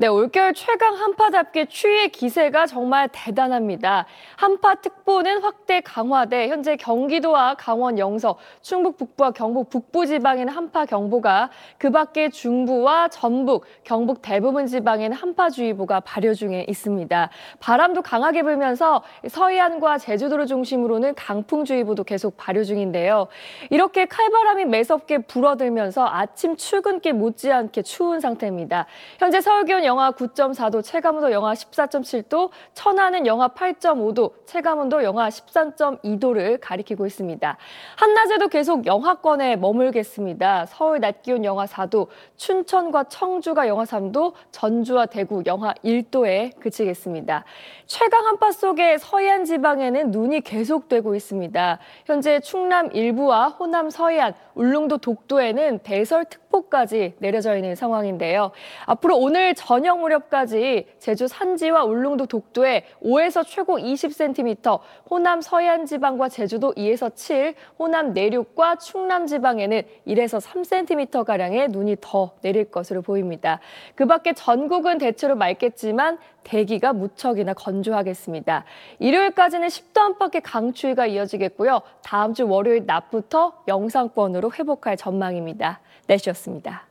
네, 올겨울 최강 한파답게 추위의 기세가 정말 대단합니다. 한파특보는 확대 강화돼 현재 경기도와 강원 영서, 충북 북부와 경북 북부 지방에는 한파 경보가 그 밖에 중부와 전북, 경북 대부분 지방에는 한파주의보가 발효 중에 있습니다. 바람도 강하게 불면서 서해안과 제주도를 중심으로는 강풍주의보도 계속 발효 중인데요. 이렇게 칼바람이 매섭게 불어들면서 아침 출근길 못지않게 추운 상태입니다. 현재 서울 기온 영하 9.4도, 체감온도 영하 14.7도, 천안은 영하 8.5도, 체감온도 영하 13.2도를 가리키고 있습니다. 한낮에도 계속 영하권에 머물겠습니다. 서울 낮 기온 영하 4도, 춘천과 청주가 영하 3도, 전주와 대구 영하 1도에 그치겠습니다. 최강 한파 속에 서해안 지방에는 눈이 계속되고 있습니다. 현재 충남 일부와 호남 서해안, 울릉도 독도에는 대설특보 까지 내려져 있는 상황인데요. 앞으로 오늘 저녁 무렵까지 제주 산지와 울릉도 독도에 5에서 최고 20cm, 호남 서해안 지방과 제주도 2에서 7, 호남 내륙과 충남 지방에는 1에서 3cm가량의 눈이 더 내릴 것으로 보입니다. 그 밖에 전국은 대체로 맑겠지만 대기가 무척이나 건조하겠습니다. 일요일까지는 10도 안팎의 강추위가 이어지겠고요. 다음 주 월요일 낮부터 영상권으로 회복할 전망입니다. 내 시였습니다.